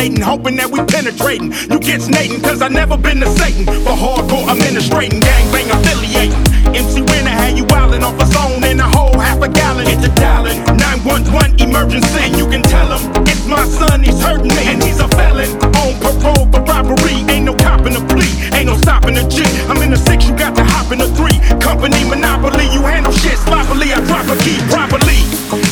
hyperventilating, hoping that we penetrating. You get snating, cause I never been to Satan. For hardcore administrating, gangbang affiliating. MC Winner had you wildin' off a zone in a whole half a gallon. It's a dialing 911 emergency. You can tell him it's my son, he's hurting me, and he's a felon. On parole for robbery, ain't no copping a plea, ain't no stopping a G. I'm in the six, you got to hop in the three. Company monopoly, you handle shit sloppily. I drop a key properly.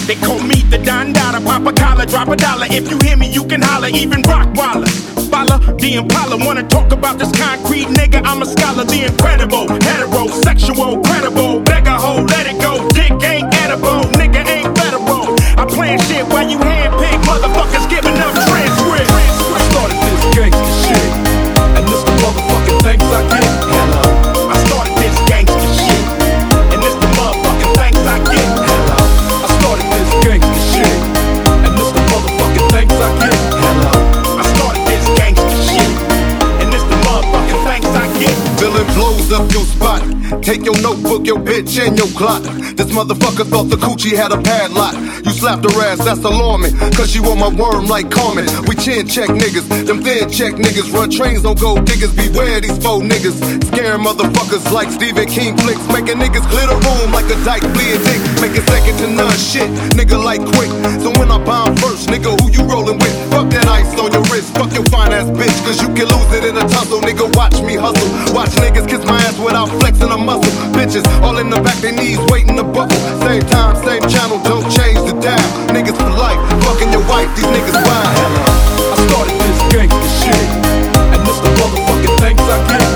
They call me the Don Dada, pop a collar, drop a dollar. If you hear me, you can holler, even Rockwaller. Follow the Impala, wanna talk about this concrete nigga? I'm a scholar, the incredible, heterosexual, credible, clock. This motherfucker thought the coochie had a padlock. Slapped her ass, that's alarming. Cause she want my worm like Carmen. We chin check niggas, them thin check niggas. Run trains on go diggers, beware these faux niggas. Scaring motherfuckers like Stephen King flicks. Making niggas clear the room like a dyke bleeding dick. Making second to none shit, nigga like quick. So when I bomb first, nigga, who you rolling with? Fuck that ice on your wrist, fuck your fine ass bitch. Cause you can lose it in a tussle, nigga. Watch me hustle. Watch niggas kiss my ass without flexing a muscle. Bitches all in the back, their knees waiting to buckle. Same time, same channel, don't change the dial. Niggas for life, fucking your wife, these niggas wild. I started this gangsta shit, and this the motherfucking things I get.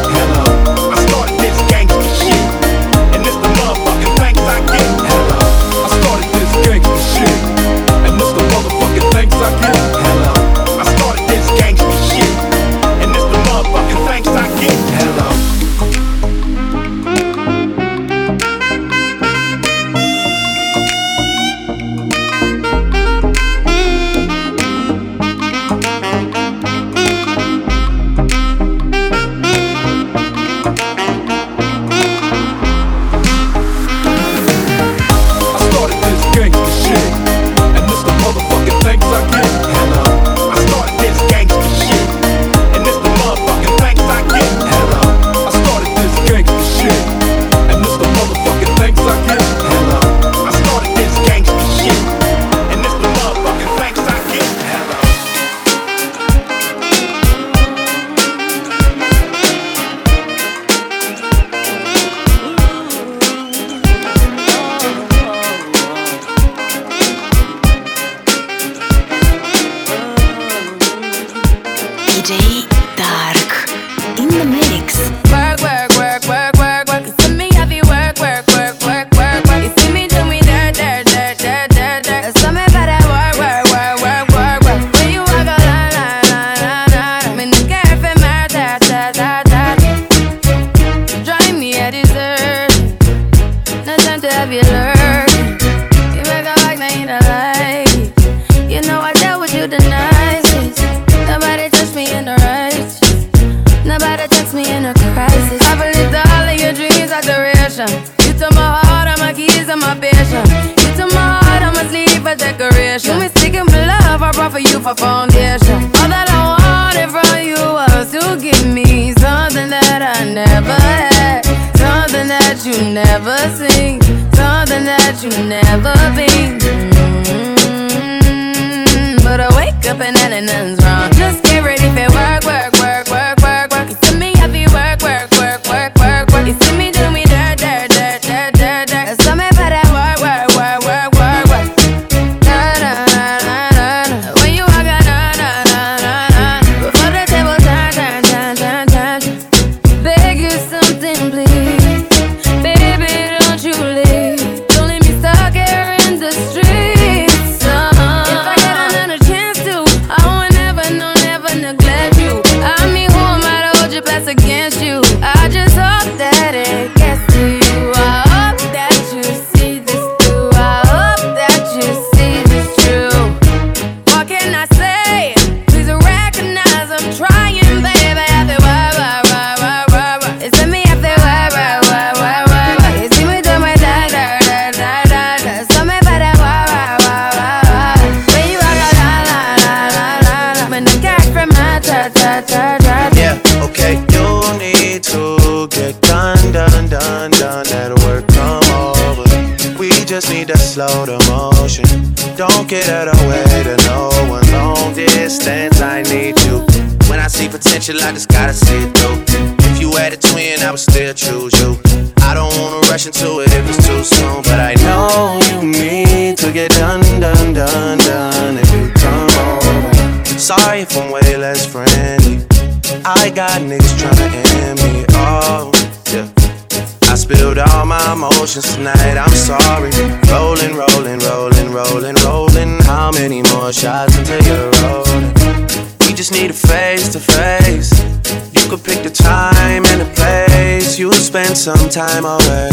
emotions tonight, I'm sorry. Rolling, rolling, rolling, rolling, rolling. How many more shots until you're rolling? We just need a face to face. You could pick the time and the place. You'll spend some time away.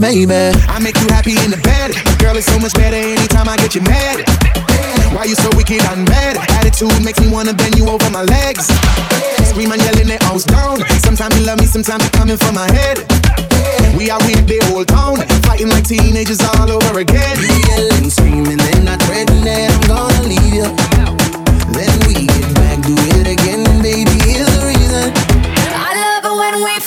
baby. I make you happy in the bed. Girl, it's so much better anytime I get you mad. Why you so wicked and bad? Attitude makes me wanna bend you over my legs. Scream and yelling it all down. Sometimes you love me, sometimes you're coming for my head. We are here, they hold on. Fighting like teenagers all over again. Yelling, screaming, then I threaten that I'm gonna leave you. Then we get back, do it again, baby, here's the reason. I love it when we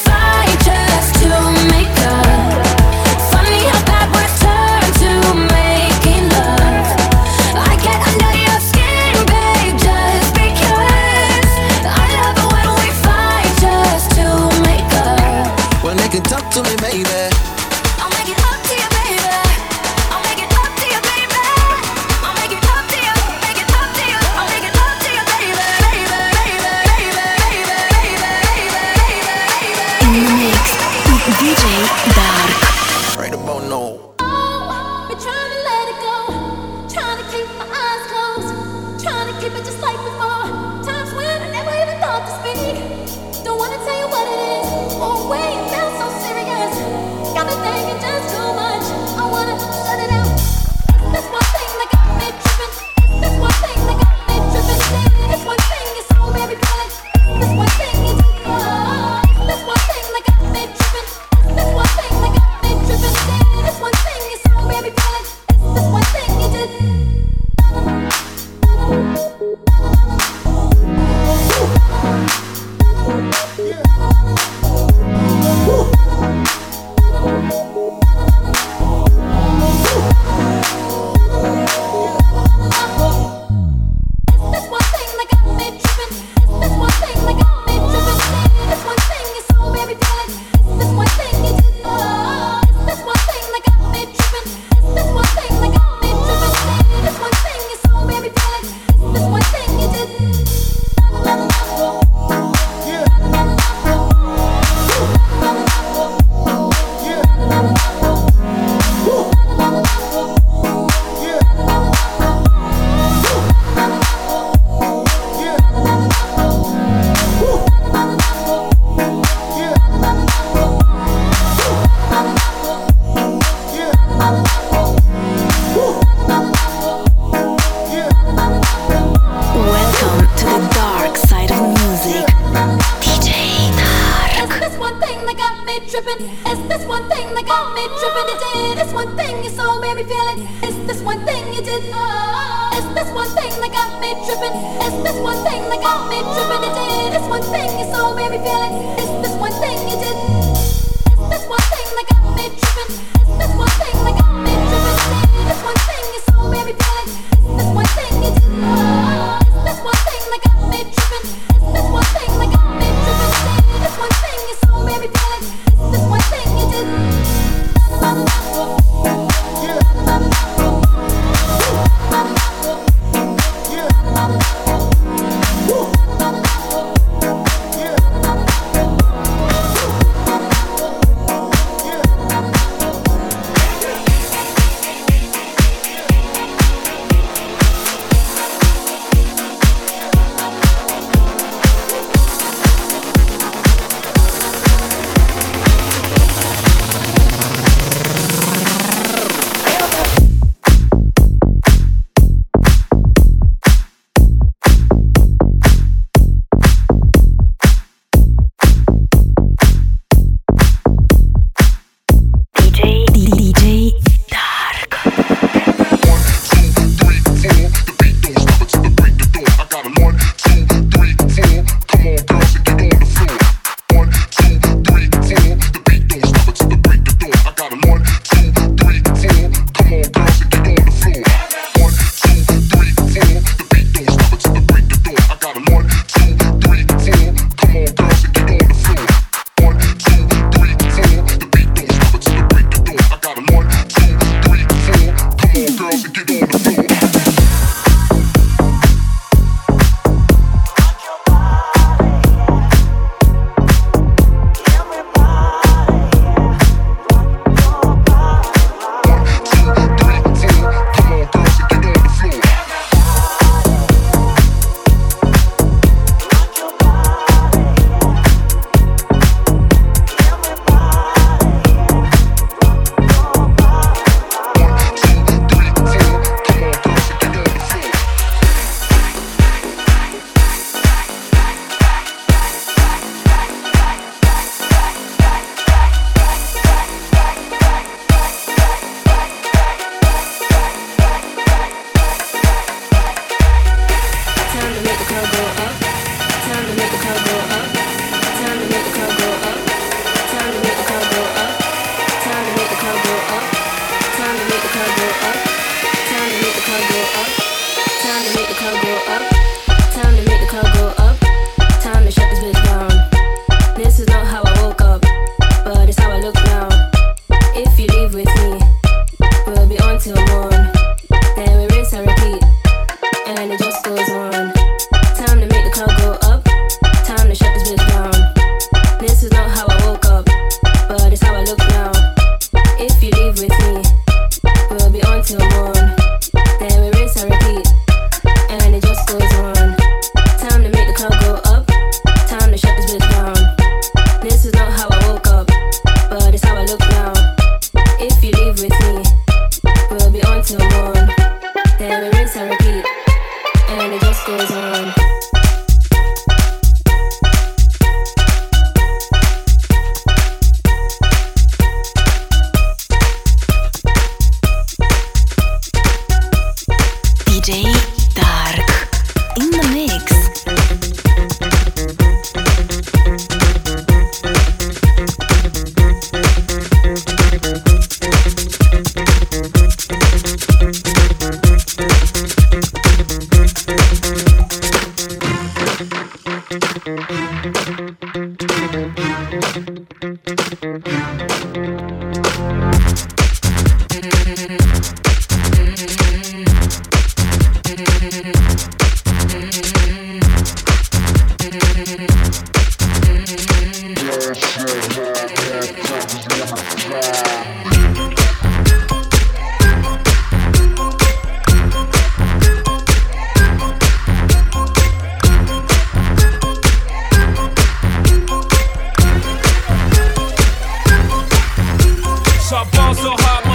pop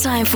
Shit,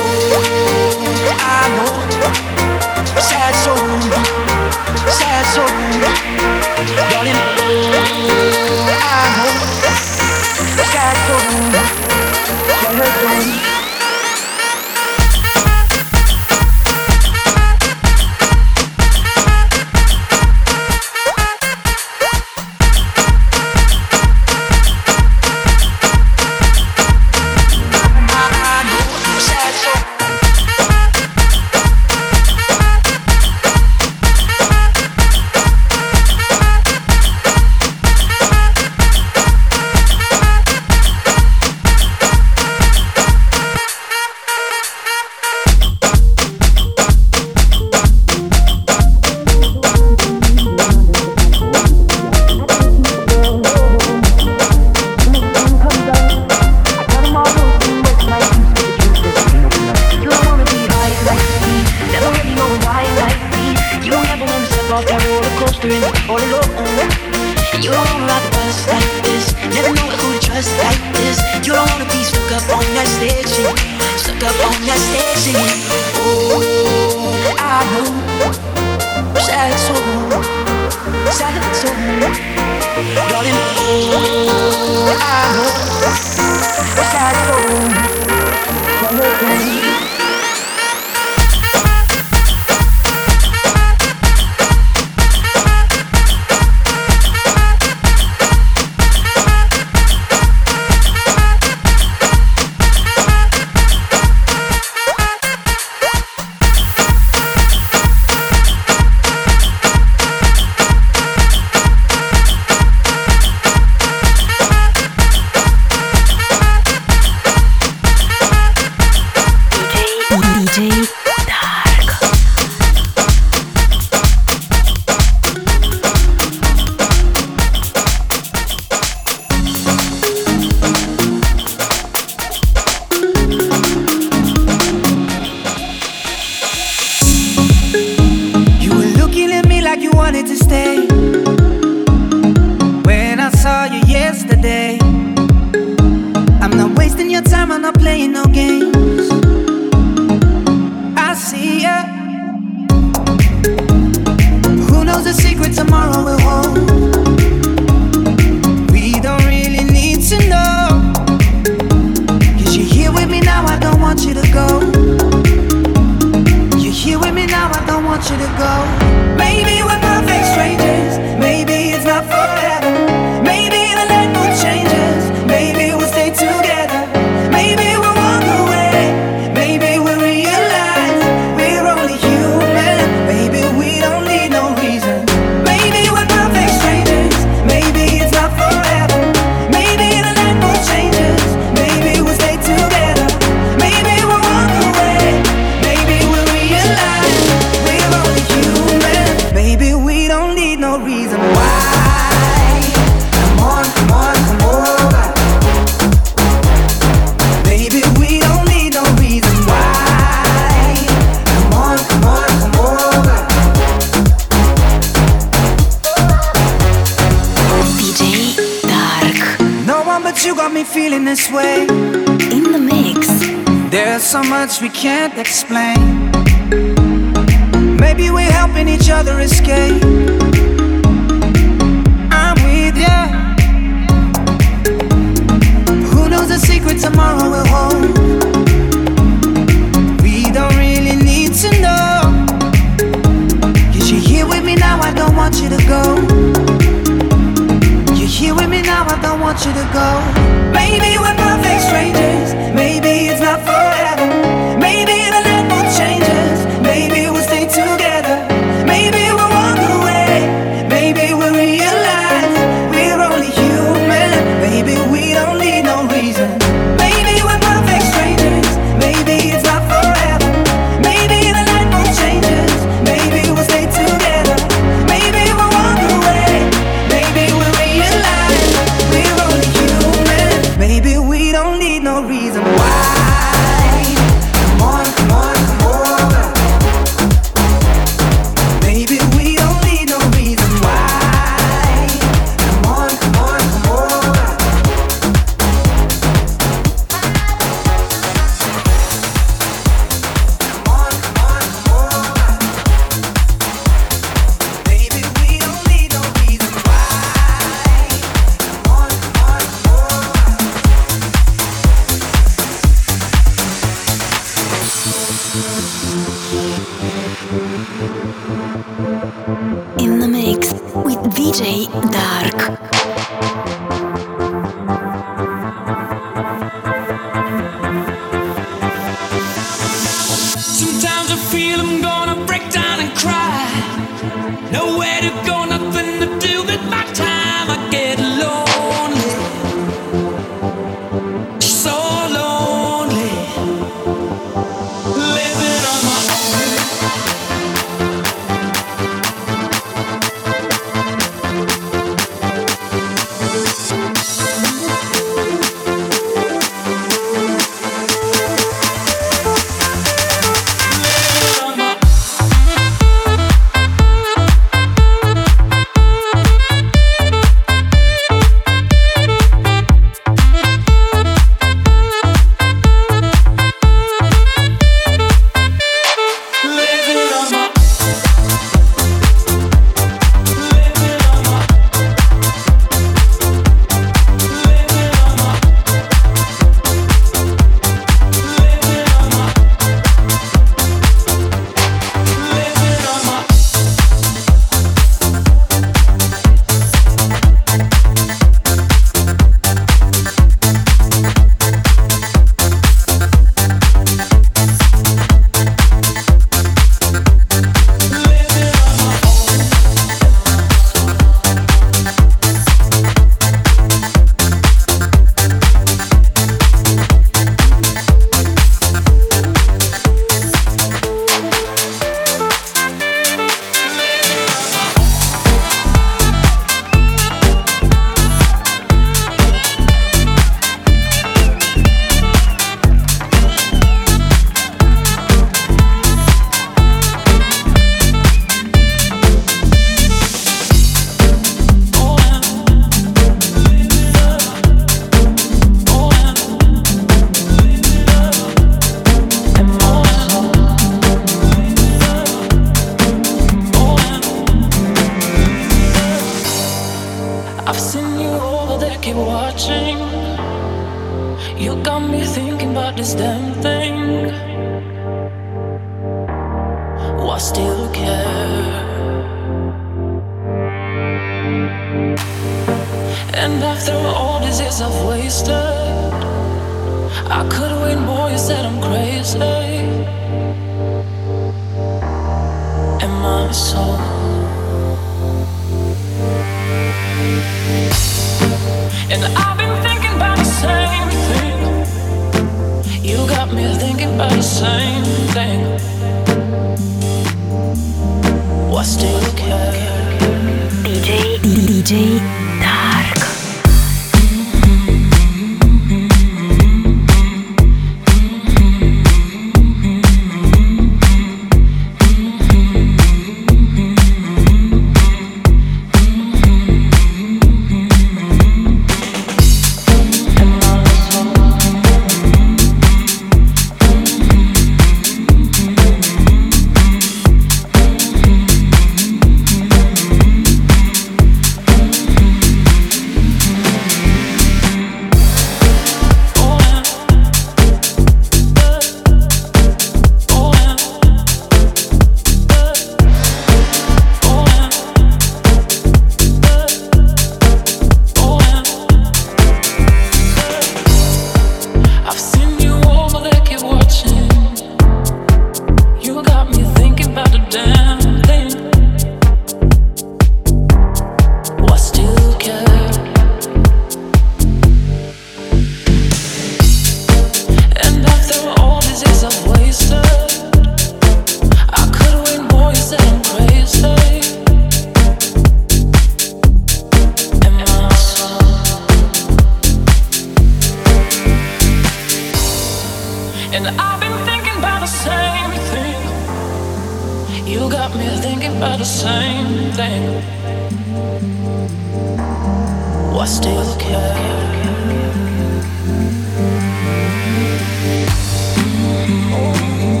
And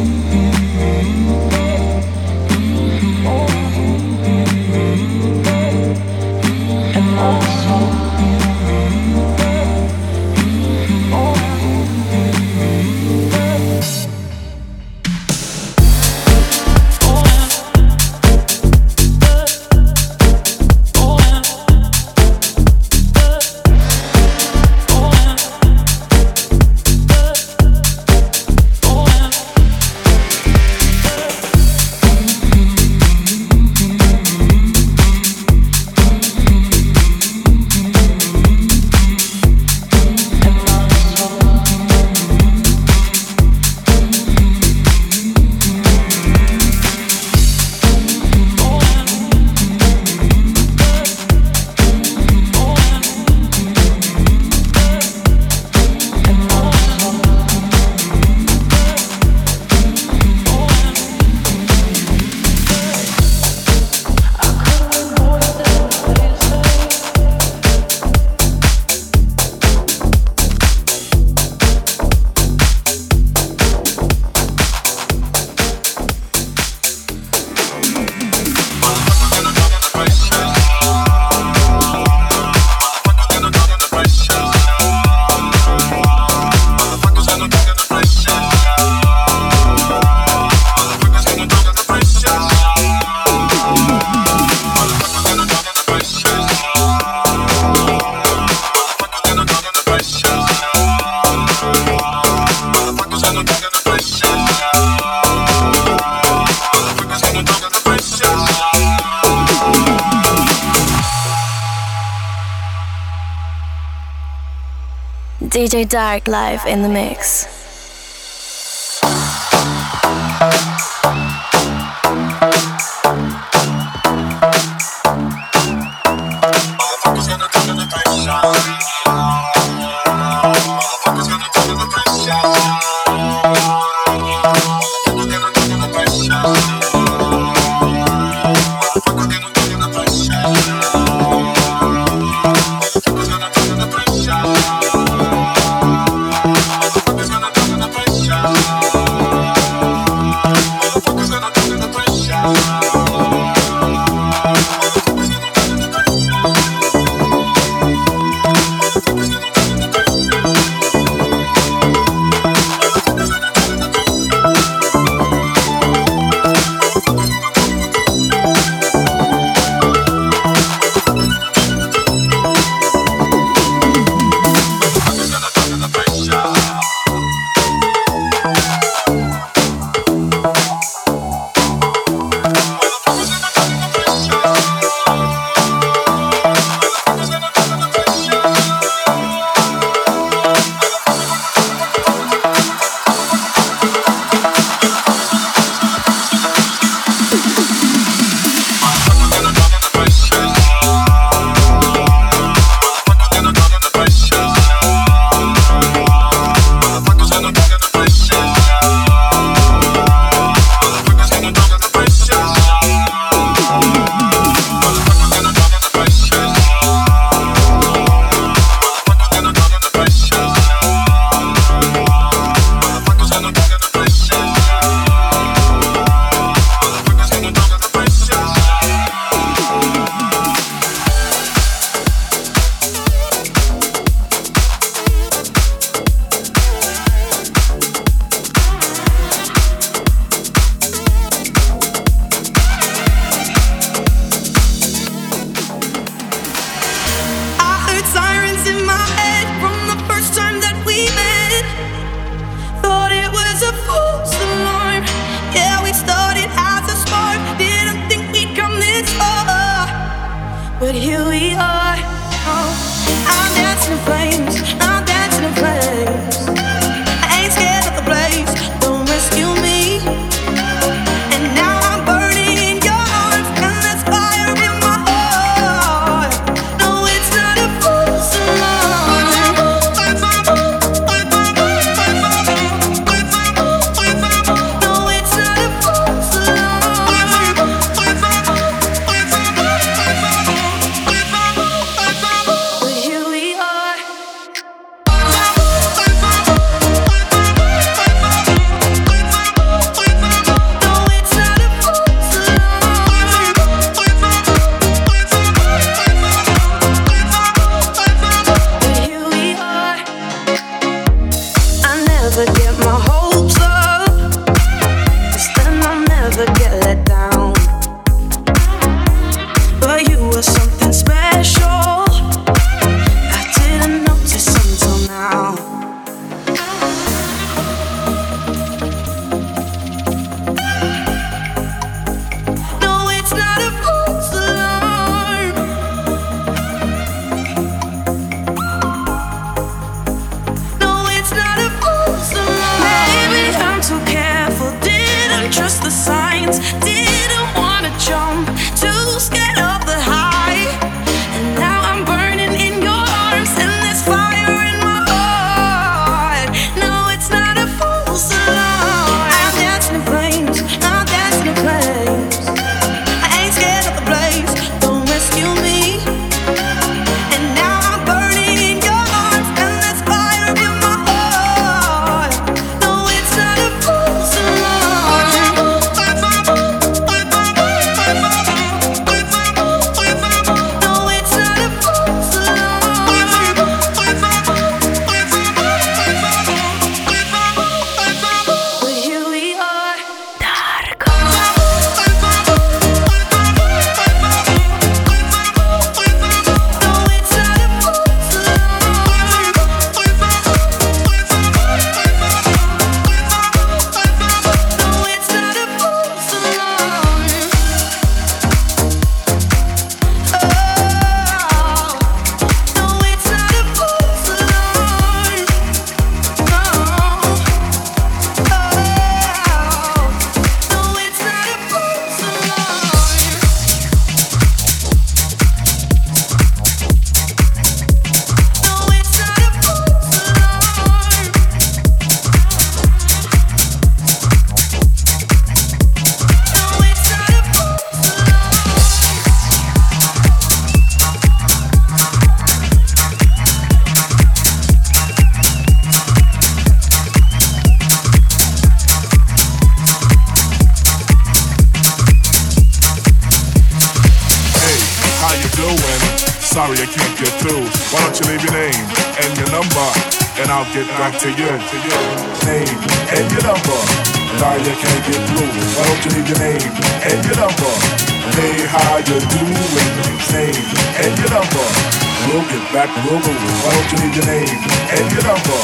DJ Dark live in the mix. sorry I can't get through. Why don't you leave your name and your number, and I'll get back to you. Name and your number. Sorry I can't get through. Why don't you leave your name and your number? Hey, how you doing? Name and your number. We'll get back, we'll Why don't you leave your name and your number,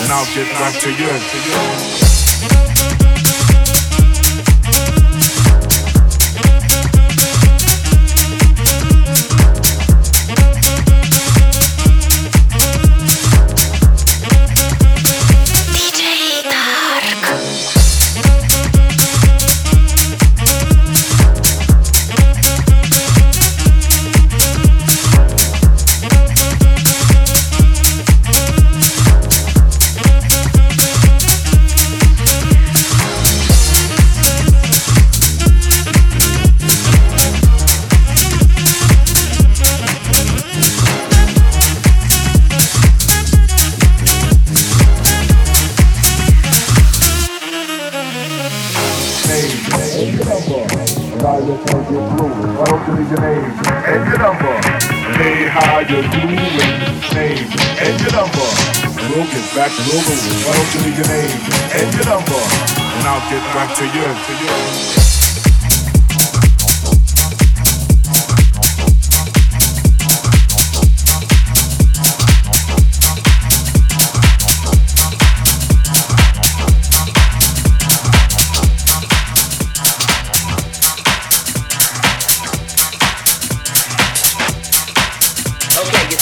and I'll get back to you.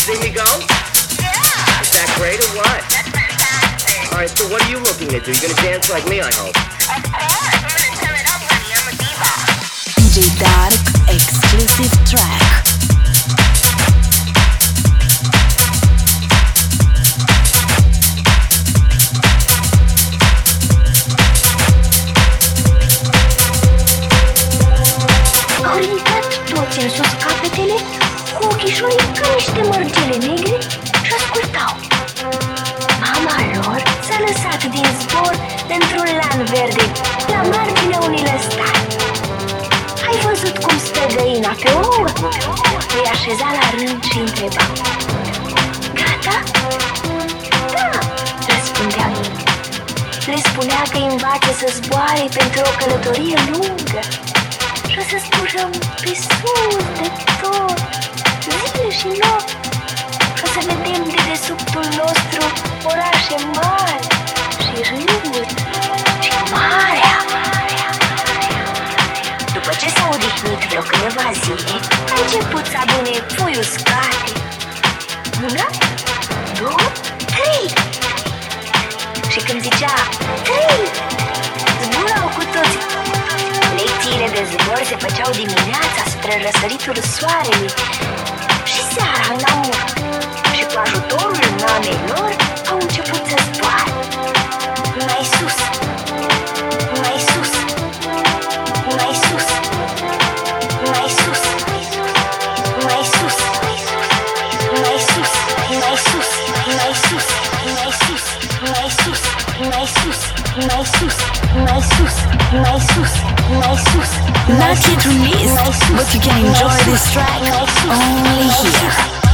See me go? Yeah. Is that great or what? That's fantastic. All right, so what are you looking to do? You're gonna dance like me, I hope. Of course. I'm a diva. DJ Dark exclusive track. Thank you. Niște mărgele negre și ascultau. Mama lor s-a lăsat din zbor într-un lan verde, la marginea unui lăstar. Ai văzut cum stă găina pe ouă? Îi așeza la rând și întreba. Gata? Da, răspundea ei. Le spunea că îi învață să zboare pentru o călătorie lungă și o să spujăm pe sus de tot, zile și nopți și o să vedem de desubtul nostru orașe mari și râuri și marea. După ce s-a odihnit vreo câteva zile, a început să adune foi uscate. Una, două, trei. Și când zicea trei, zburau cu toți Lecțiile de zbor se făceau dimineața spre răsăritul soarelui Terminal și cu ajutorul mamei lor mai sus, mai sus, mai sus. Not yet released, but you can enjoy this track only here.